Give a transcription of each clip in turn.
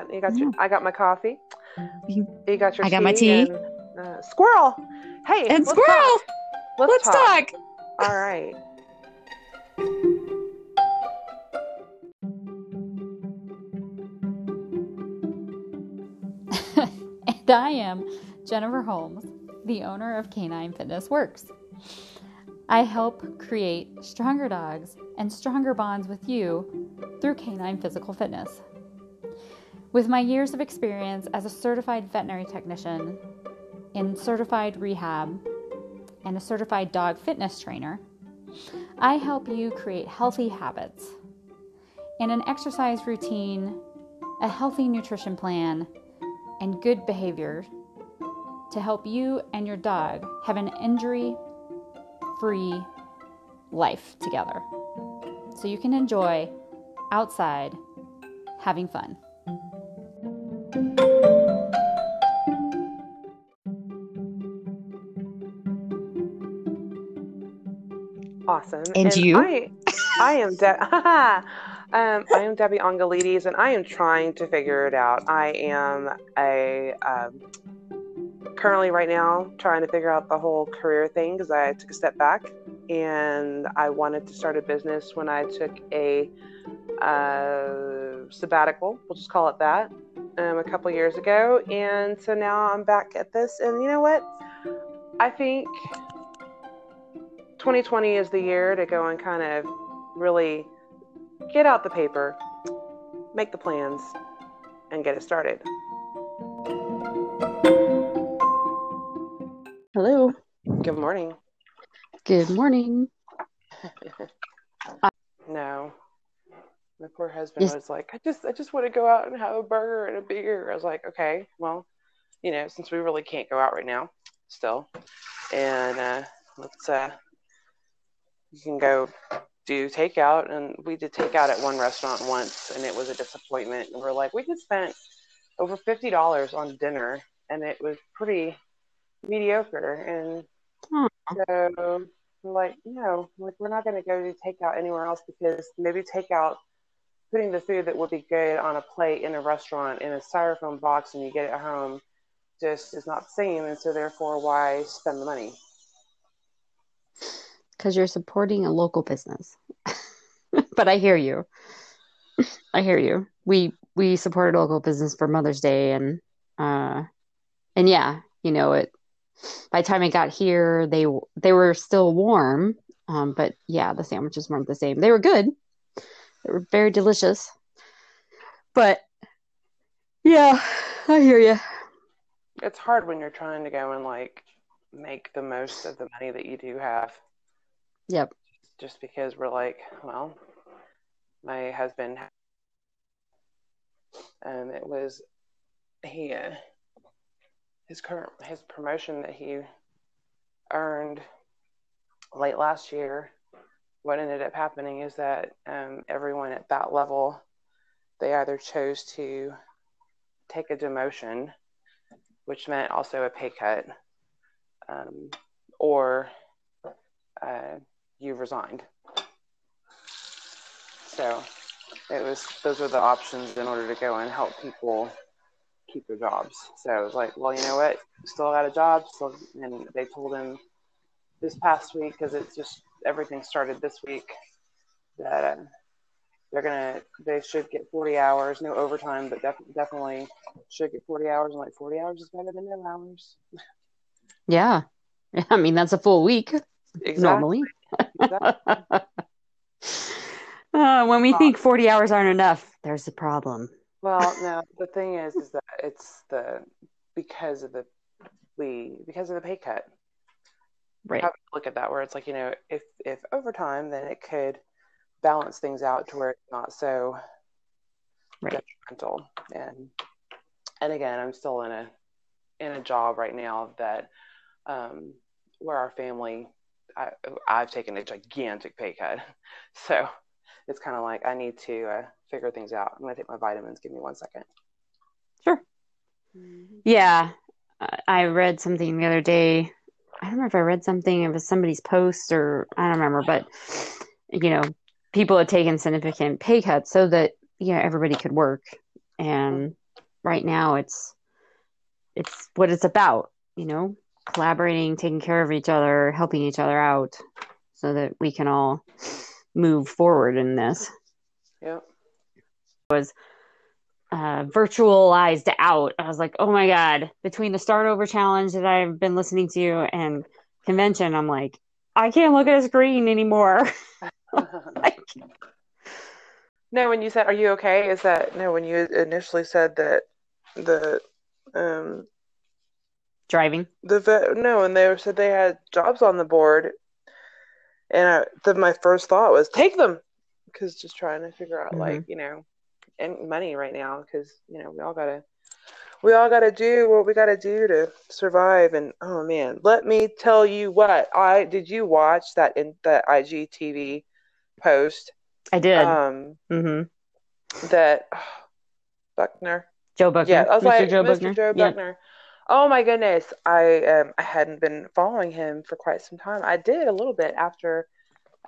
got you got your I got my coffee. You- You got your I got my tea. and, uh, squirrel. Hey, And let's squirrel. talk. Let's, Let's talk. talk. All right. and I am Jennifer Holmes, the owner of K9 Fitness Works. I help create stronger dogs and stronger bonds with you through canine physical fitness. With my years of experience as a certified veterinary technician, in certified rehab, and a certified dog fitness trainer, I help you create healthy habits and an exercise routine, a healthy nutrition plan, and good behavior to help you and your dog have an injury free life together so you can enjoy outside having fun. Awesome. And you? I, I am De- um, I am Debbi Angelides, and I am trying to figure it out. I am a um, currently right now trying to figure out the whole career thing because I took a step back and I wanted to start a business when I took a uh, sabbatical. We'll just call it that. Um, a couple years ago, and so now I'm back at this. And you know what? I think 2020 is the year to go and kind of really get out the paper, make the plans, and get it started. Hello. Good morning. Good morning. No. My poor husband Yes. was like, I just I just want to go out and have a burger and a beer. I was like, okay, well, you know, since we really can't go out right now still. And uh let's uh you can go do takeout and we did takeout at one restaurant once and it was a disappointment. And we're like, we just spent over fifty dollars on dinner and it was pretty mediocre and Aw. so we're like, no, like we're not going to go do takeout anywhere else because maybe takeout, putting the food that would be good on a plate in a restaurant in a styrofoam box and you get it home, just is not the same. And so therefore, why spend the money? Because you're supporting a local business. but I hear you. I hear you. We we supported local business for Mother's Day and uh and yeah, you know it by the time it got here they they were still warm. Um but yeah, the sandwiches weren't the same. They were good. They were very delicious. But yeah, I hear you. It's hard when you're trying to go and like make the most of the money that you do have. Yep. Just because we're like, well, my husband, um, it was he, uh, his current his promotion that he earned late last year. What ended up happening is that um, everyone at that level, they either chose to take a demotion, which meant also a pay cut, um, or uh, you resigned. So it was those were the options in order to go and help people keep their jobs. So I was like, well, you know what, still got a job, and they told him this past week because it's just everything started this week that um, they're gonna they should get 40 hours, no overtime, but def- definitely should get 40 hours. And like 40 hours is better than no hours. Yeah. I mean that's a full week Exactly. normally. exactly. Uh, when we think 40 hours aren't enough, there's a problem. Well, no, the thing is, is that it's the because of the we because of the pay cut. Right. Have to look at that where it's like you know if if over time then it could balance things out to where it's not so Right. detrimental. And and again, I'm still in a in a job right now that um, where our family I, I've taken a gigantic pay cut, so it's kind of like I need to uh, figure things out. I'm gonna take my vitamins. Give me one second. Sure. Yeah. I- I read something the other day. I don't remember if I read something, it was somebody's post or I don't remember, but you know, people had taken significant pay cuts so that, you know, everybody could work. And right now it's it's what it's about, you know, collaborating, taking care of each other, helping each other out so that we can all move forward in this. Yep. Was uh, virtualized out. I was like, oh my God, between the start over challenge that I've been listening to and convention, I'm like, I can't look at a screen anymore. like, no, when you said, "Are you okay?" Is that no? When you initially said that the um driving the vet no, and they said they had jobs on the board, and I, the, my first thought was take them because just trying to figure out Mhm. like you know and money right now because you know we all gotta we all gotta do what we gotta do to survive and oh man let me tell you what i did you watch that in the igtv post I did. um mm-hmm. that buckner Joe Buckner. yeah i was Mr. like Joe mr Buckner. joe buckner oh my goodness i um i hadn't been following him for quite some time i did a little bit after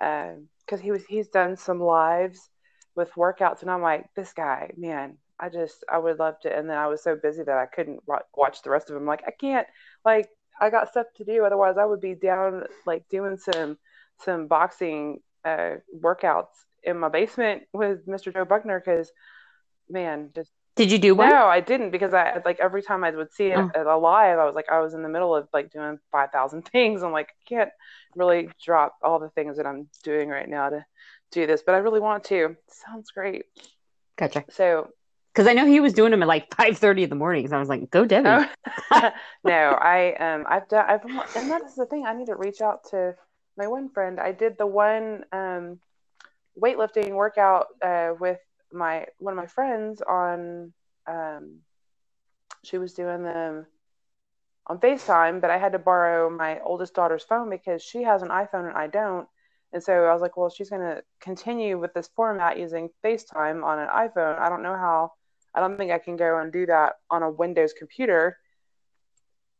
um because he was he's done some lives with workouts and i'm like this guy man i just i would love to and then i was so busy that i couldn't watch the rest of them like i can't like i got stuff to do otherwise i would be down like doing some some boxing uh workouts in my basement with mr joe buckner because man just Did you do one? no, I didn't because I like every time I would see it Oh. at a live, I was like I was in the middle of like doing five thousand things. I'm like I can't really drop all the things that I'm doing right now to do this, but I really want to. Sounds great. Gotcha. So Because I know he was doing them at like five thirty in the morning. So I was like, "Go, Debbi." oh, no, I um I've done I've and that's the thing. I need to reach out to my one friend. I did the one um weightlifting workout uh, with my one of my friends on um she was doing them on FaceTime, but I had to borrow my oldest daughter's phone because she has an iPhone and I don't. And so I was like, well, she's going to continue with this format using FaceTime on an iPhone. I don't know how, I don't think I can go and do that on a Windows computer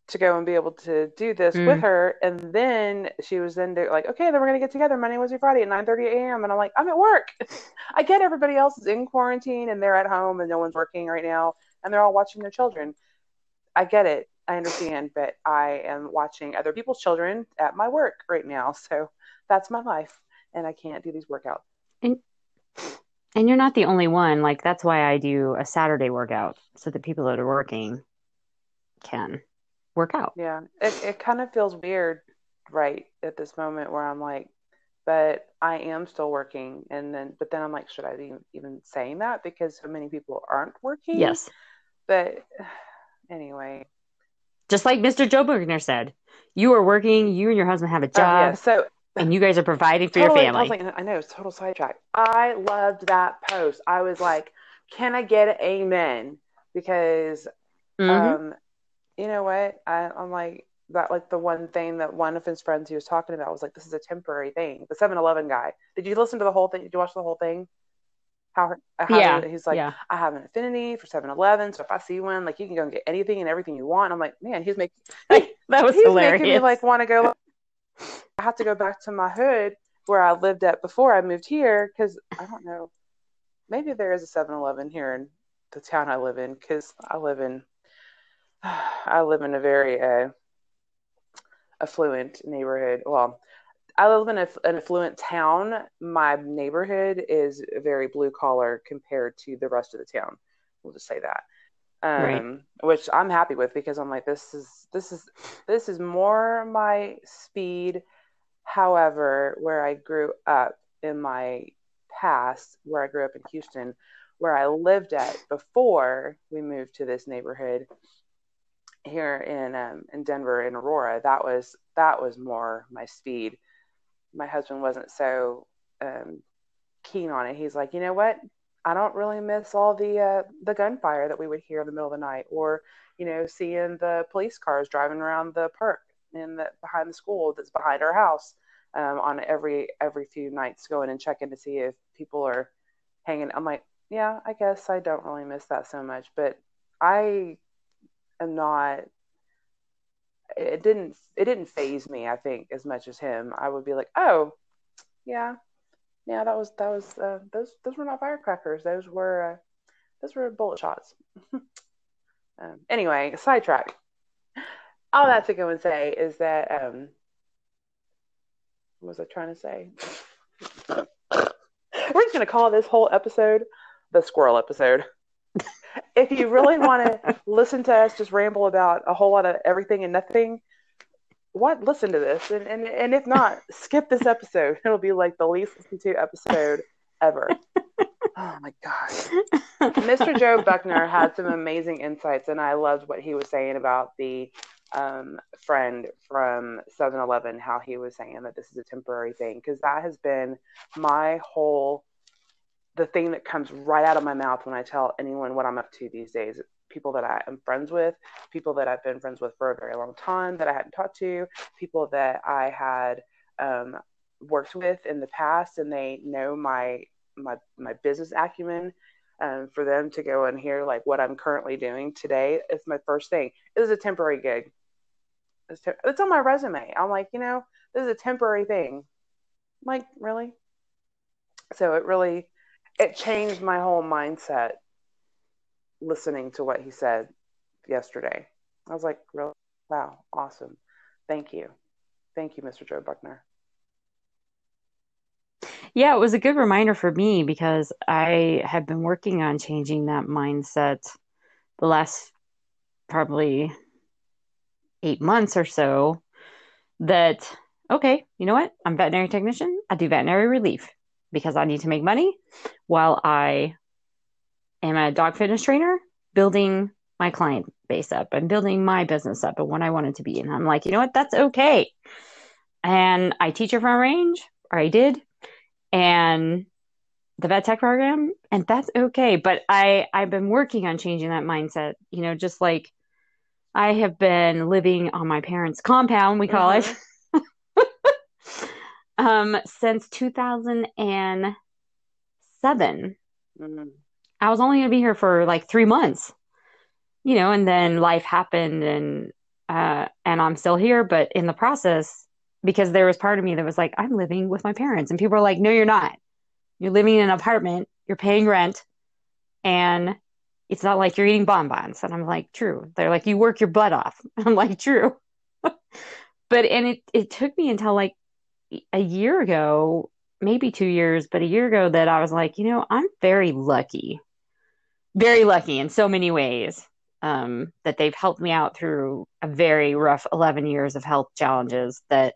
to go and be able to do this Mm. with her. And then she was then like, okay, then we're going to get together Monday, Wednesday, Friday at 9 a.m. And I'm like, I'm at work. I get everybody else is in quarantine and they're at home and no one's working right now and they're all watching their children. I get it. I understand, but I am watching other people's children at my work right now. So that's my life. And I can't do these workouts. And and you're not the only one. Like that's why I do a Saturday workout so that people that are working can work out. Yeah. It, it kind of feels weird right at this moment where I'm like, but I am still working. And then, but then I'm like, should I be even saying that because so many people aren't working? Yes. But anyway. Just like Mr. Joe Buckner said, you are working, you and your husband have a Uh, job, yeah. So and you guys are providing for totally, your I was family. like, I know it's total sidetrack. I loved that post. I was like, can I get an amen? Because Mhm. um, you know what? I, I'm like that. Like the one thing that one of his friends he was talking about was like, this is a temporary thing. The 7-Eleven guy. Did you listen to the whole thing? Did you watch the whole thing? How, how yeah. he's like, yeah. I have an affinity for 7-Eleven, so if I see one, like you can go and get anything and everything you want. And I'm like, man, he's making like That was he's hilarious. making me like want to go. I have to go back to my hood where I lived at before I moved here because I don't know. Maybe there is a 7-Eleven here in the town I live in because I live in I live in a very uh, affluent neighborhood. Well, I live in a, an affluent town. My neighborhood is very blue collar compared to the rest of the town. We'll just say that. Um, Right. which I'm happy with because I'm like this is this is this is more my speed. However, where I grew up in my past, where I grew up in Houston, where I lived at before we moved to this neighborhood here in um, in Denver in Aurora, that was that was more my speed. My husband wasn't so um, keen on it. He's like, you know what? I don't really miss all the uh, the gunfire that we would hear in the middle of the night, or you know, seeing the police cars driving around the park in the behind the school that's behind our house um, on every every few nights, going and checking to see if people are hanging. I'm like, yeah, I guess I don't really miss that so much, but I am not. It didn't it didn't phase me. I think as much as him. I would be like, oh, yeah, yeah, that was that was uh, those those were not firecrackers. Those were uh, those were bullet shots. Um, anyway, sidetrack. All that to go and say is that um, what was I trying to say? We're just going to call this whole episode the squirrel episode. if you really want to listen to us just ramble about a whole lot of everything and nothing, what? Listen to this. And, and and if not skip this episode. It'll be like the least listened to episode ever. Oh my gosh. Mr joe buckner had some amazing insights and i loved what he was saying about the um, friend from 7-eleven how he was saying that this is a temporary thing because that has been my whole the thing that comes right out of my mouth when i tell anyone what i'm up to these days people that I am friends with, people that I've been friends with for a very long time that I hadn't talked to, people that I had um, worked with in the past, and they know my my my business acumen. Um, for them to go and hear like what I'm currently doing today is my first thing. It is a temporary gig. It's, te- it's on my resume. I'm like, you know, this is a temporary thing. I'm like, really? So it really it changed my whole mindset listening to what he said yesterday. I was like, really? Wow, awesome. Thank you. Thank you, Mr. Joe Buckner. Yeah, it was a good reminder for me because I have been working on changing that mindset the last probably eight months or so. That, okay, you know what? I'm veterinary technician. I do veterinary relief because I need to make money while I am a dog fitness trainer building my client base up and building my business up and what I wanted to be. And I'm like, you know what? That's okay. And I teach it Front Range, or I did, and the vet tech program, and that's okay. But I I've been working on changing that mindset. You know, just like I have been living on my parents' compound, we call mm-hmm. it, um, since 2007. Mm-hmm. I was only going to be here for like three months, you know, and then life happened and, uh, and I'm still here. But in the process, because there was part of me that was like, I'm living with my parents. And people are like, no, you're not. You're living in an apartment, you're paying rent, and it's not like you're eating bonbons. And I'm like, true. They're like, you work your butt off. I'm like, true. but, and it, it took me until like a year ago, maybe two years, but a year ago that I was like, you know, I'm very lucky very lucky in so many ways um, that they've helped me out through a very rough 11 years of health challenges that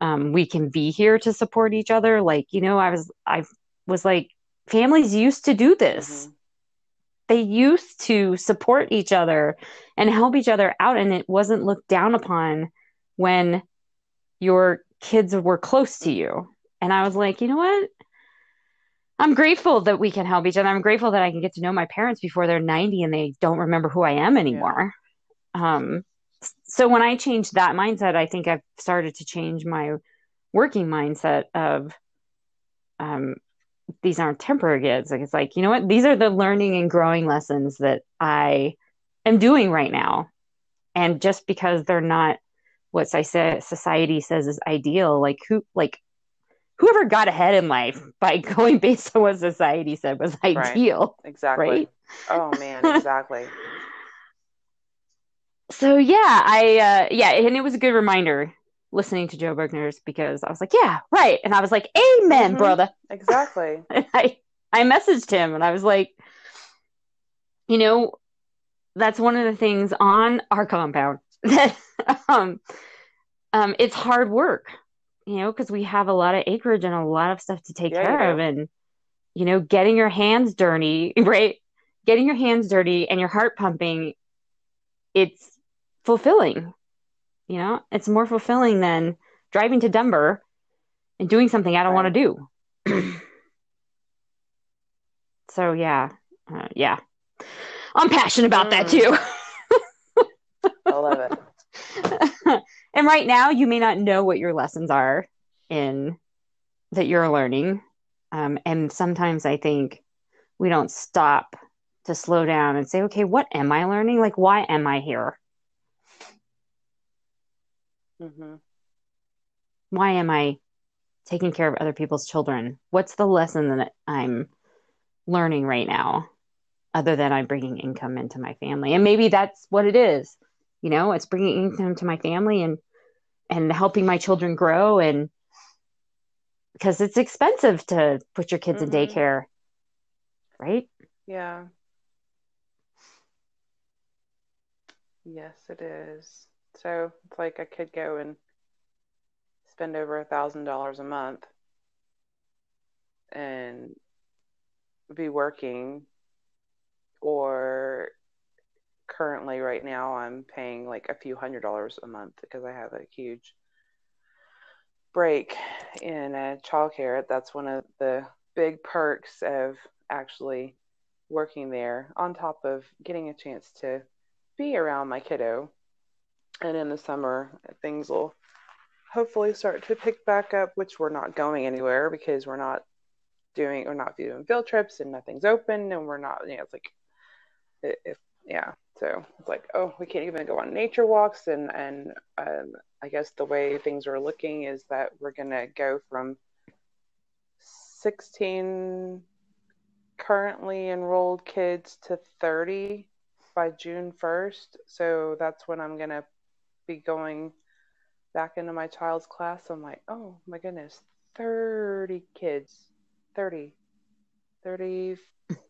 um, we can be here to support each other. Like you know i was i was like families used to do this. Mm-hmm. they used to support each other and help each other out and it wasn't looked down upon when your kids were close to you. And i was like you know what I'm grateful that we can help each other. I'm grateful that I can get to know my parents before they're 90 and they don't remember who I am anymore. Yeah. Um, so when I changed that mindset, I think I've started to change my working mindset of um, these aren't temporary goods. Like it's like, you know what? These are the learning and growing lessons that I am doing right now. And just because they're not what society says is ideal, like who, like whoever got ahead in life by going based on what society said was ideal. Right. Exactly. Right? Oh man, exactly. so yeah, I uh yeah, and it was a good reminder listening to Joe Buckner's because I was like, yeah, right. And I was like, Amen, mm-hmm. brother. Exactly. I I messaged him and I was like, you know, that's one of the things on our compound that um um it's hard work you know, because we have a lot of acreage and a lot of stuff to take yeah, care of. And, you know, getting your hands dirty, right? Getting your hands dirty and your heart pumping, it's fulfilling. You know, it's more fulfilling than driving to Denver and doing something I don't right. want to do. so, yeah. Uh, yeah. I'm passionate about mm. that too. I love it. And right now, you may not know what your lessons are in that you're learning. Um, and sometimes I think we don't stop to slow down and say, okay, what am I learning? Like, why am I here? Mm-hmm. Why am I taking care of other people's children? What's the lesson that I'm learning right now? other than I'm bringing income into my family. And maybe that's what it is. You know, it's bringing income to my family and and helping my children grow and because it's expensive to put your kids Mhm. in daycare. Right? Yeah. Yes, it is. So it's like I could go and spend over a thousand dollars a month and be working, or currently right now I'm paying like a few hundred dollars a month because I have a huge break in uh, childcare. That's one of the big perks of actually working there, on top of getting a chance to be around my kiddo. And in the summer, things will hopefully start to pick back up, which we're not going anywhere because we're not doing, we're not doing field trips and nothing's open, and we're not, you know, it's like, if yeah, so it's like, oh, we can't even go on nature walks, and and um, I guess the way things are looking is that we're gonna go from 16 currently enrolled kids to 30 by June 1st. So that's when I'm going to be going back into my child's class. I'm like, oh my goodness, 30 kids, 30, 30,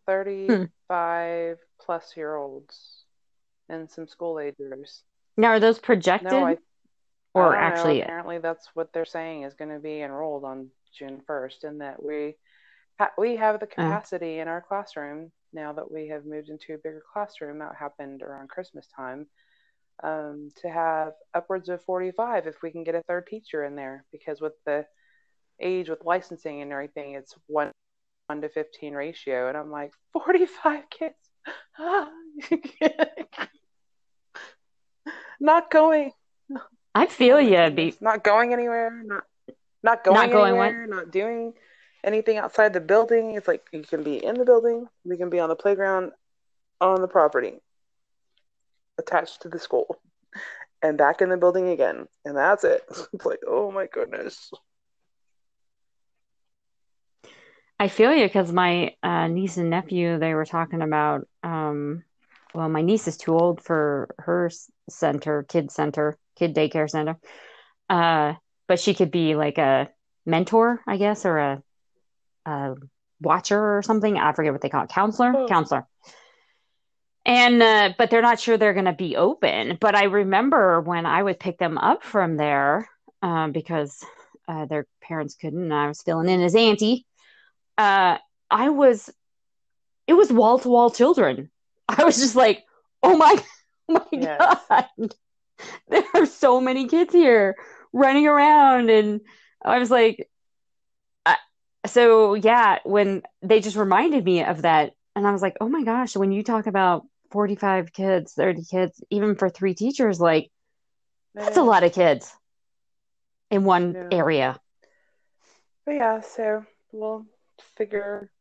35 plus year olds, and some school agers. Now are those projected No, I, or I don't know. actually apparently that's what they're saying is going to be enrolled on June 1st, and that we ha- we have the capacity in our classroom now that we have moved into a bigger classroom. That happened around Christmas time. Um, to have upwards of 45 if we can get a third teacher in there, because with the age with licensing and everything, it's one one to 15 ratio, and I'm like 45 kids. not going I feel Oh you be not going anywhere, not not going Not going what? anywhere, not doing anything outside the building. It's like you can be in the building, we can be on the playground, on the property, attached to the school, and back in the building again, and that's it. It's like, oh my goodness. I feel you because my uh, niece and nephew they were talking about um well my niece is too old for her center kid center kid daycare center. Uh but she could be like a mentor I guess or a, a watcher or something. I forget what they call it. Counselor? Oh. counselor. And uh but they're not sure they're going to be open. But I remember when I would pick them up from there um because uh, their parents couldn't and I was filling in as auntie uh I was it was wall to wall children. I was just like, oh my, oh my Yes. god, there are so many kids here running around, and I was like, I, so yeah, when they just reminded me of that, and I was like, oh my gosh, when you talk about forty five kids, thirty kids, even for three teachers, like that's a lot of kids in one Yeah. area, But yeah, so we'll figure.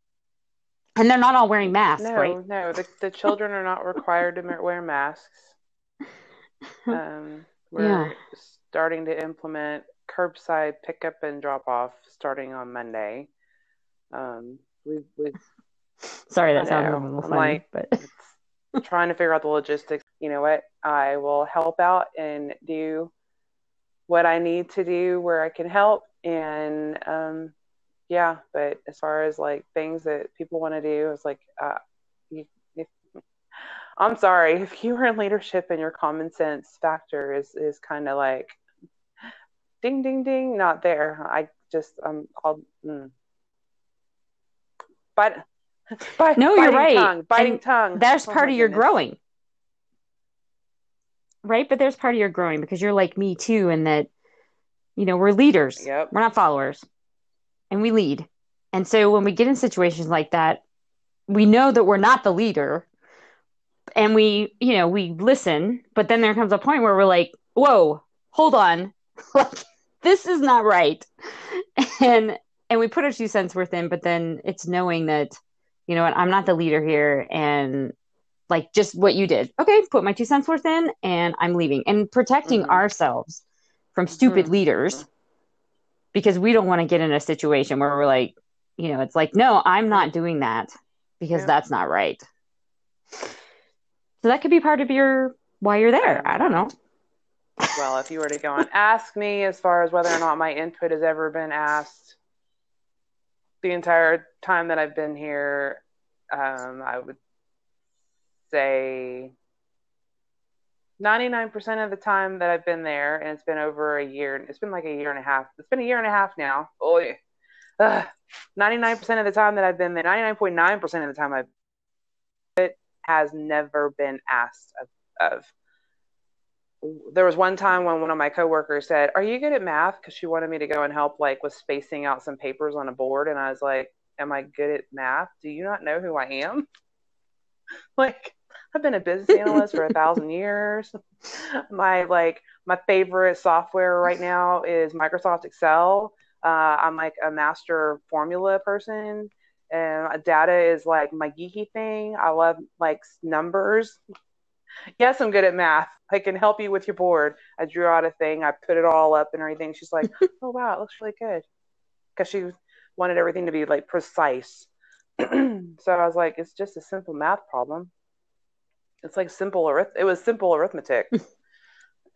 And they're not all wearing masks, No, right? no, the the children are not required to wear masks. Um, we're Yeah. starting to implement curbside pickup and drop off starting on Monday. Um, we we Sorry, that sounded a little funny, like- but it's trying to figure out the logistics. You know what? I will help out and do what I need to do where I can help. And um, yeah, but as far as like things that people want to do, it's like, uh, you, if, I'm sorry if you were in leadership and your common sense factor is is kind of like ding ding ding not there. I just um I'll mm. but. No, you're right. Tongue, biting And tongue. that's Oh part of your goodness. growing right but there's part of your growing because you're like me too in that you know we're leaders Yep. we're not followers and we lead. And so when we get in situations like that we know that we're not the leader. And we you know we listen but then there comes a point where we're like whoa hold on. Like this is not right. And and we put our two cents worth in but then it's knowing that you know what i'm not the leader here. And like just what you did. Okay put my two cents worth in and i'm leaving. And protecting Mhm. ourselves from stupid Mhm. leaders because we don't want to get in a situation where we're like you know it's like no i'm not doing that because Yeah. that's not right So that could be part of your why you're there. I don't know. Well, if you were to go and ask me as far as whether or not my input has ever been asked the entire time that I've been here, um, I would say 99% of the time that I've been there, and it's been over a year, it's been like a year and a half. It's been a year and a half now. Oh, yeah. Ugh. 99% of the time that I've been there, 99.9% of the time I've it has never been asked of, of. There was one time when one of my coworkers said, "Are you good at math?" Because she wanted me to go and help, like, with spacing out some papers on a board, and I was like, "Am I good at math? Do you not know who I am?" like, I've been a business analyst for a thousand years. My like my favorite software right now is Microsoft Excel. Uh, I'm like a master formula person, and data is like my geeky thing. I love like numbers. Yes, I'm good at math. I can help you with your board. I drew out a thing. I put it all up and everything. She's like, "Oh wow, it looks really good," because she wanted everything to be like precise. so I was like, "It's just a simple math problem." It's like simple arith- it was simple arithmetic.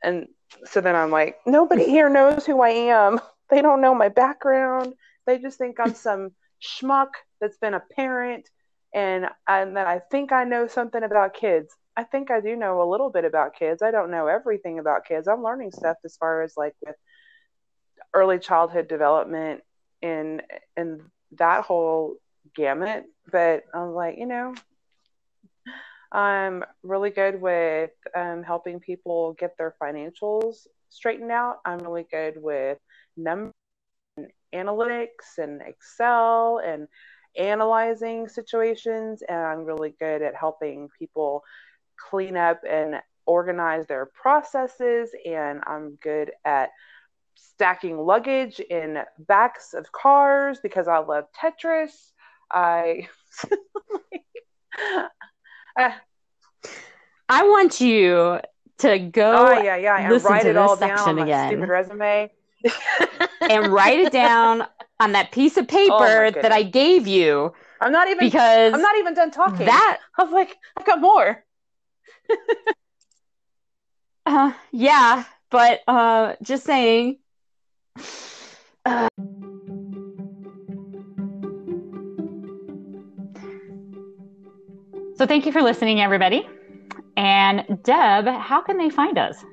And so then i'm like nobody here knows who i am. They don't know my background. They just think i'm some schmuck that's been a parent and and that i think i know something about kids. I think i do know a little bit about kids. I don't know everything about kids. I'm learning stuff as far as like with early childhood development in in that whole gamut. But i'm like you know I'm really good with um, helping people get their financials straightened out. I'm really good with numbers and analytics and Excel and analyzing situations. And I'm really good at helping people clean up and organize their processes. And I'm good at stacking luggage in backs of cars because I love Tetris. I I want you to go. Oh yeah, yeah, and write it all down on again. stupid resume. and write it down on that piece of oh, paper oh that I gave you. I'm not even because I'm not even done talking. That I was like, I've got more. uh, yeah, but uh, just saying. So thank you for listening, everybody. And Deb, how can they find us?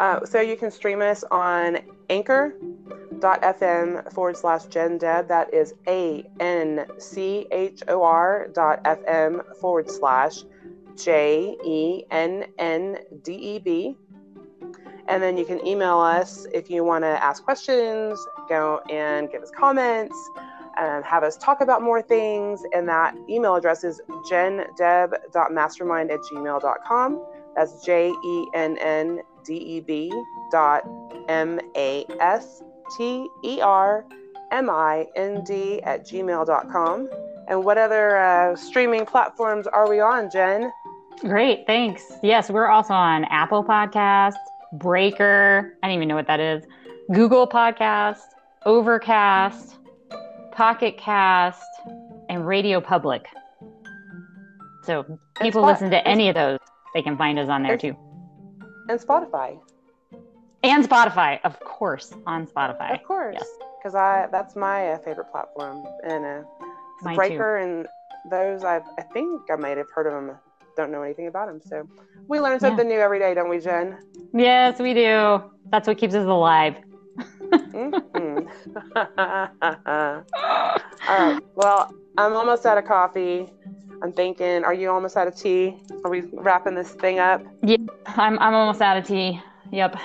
Uh, so you can stream us on anchor.fm forward slash Jen Deb. That is A N C H O R dot FM forward slash J E N N D E B. And then you can email us if you want to ask questions, go and give us comments, and have us talk about more things. And that email address is jenndeb.mastermind at gmail.com. That's J E N N D E B dot M A S T E R M I N D at gmail.com. And what other uh, streaming platforms are we on, Jen? Great, thanks. Yes, we're also on Apple Podcasts, Breaker, I don't even know what that is, Google Podcast, Overcast, Pocket Cast, and Radio Public. So people listen to any of those, they can find us on there too. And Spotify. And Spotify, of course, on Spotify. Of course. Yes. Because I that's my uh, favorite platform. And uh, Breaker too. and those, I, I think I might have heard of them. Don't know anything about them. So we learn something yeah. new every day, don't we, Jen? Yes, we do. That's what keeps us alive. All right. Well, I'm almost out of coffee. I'm thinking, are you almost out of tea? Are we wrapping this thing up? Yeah, I'm I'm almost out of tea. Yep.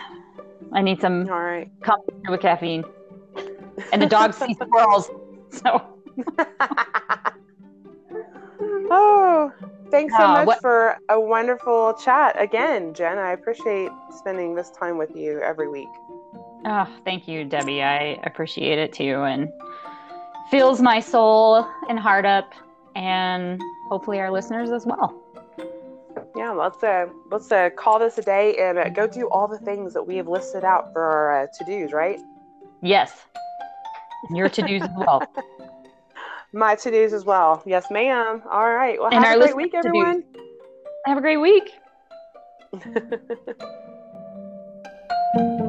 I need some All right. coffee with caffeine. And the dog see squirrels. So Oh, thanks so uh, much for a wonderful chat again, Jen. I appreciate spending this time with you every week. Oh, thank you, Debbi. I appreciate it too, and fills my soul and heart up, and hopefully our listeners as well. Yeah, let's uh, let's uh, call this a day and uh, go do all the things that we have listed out for our uh, to dos, right? Yes, your to dos as well. My to dos as well. Yes, ma'am. All right. Well, And have a great week, to-dos. everyone. Have a great week.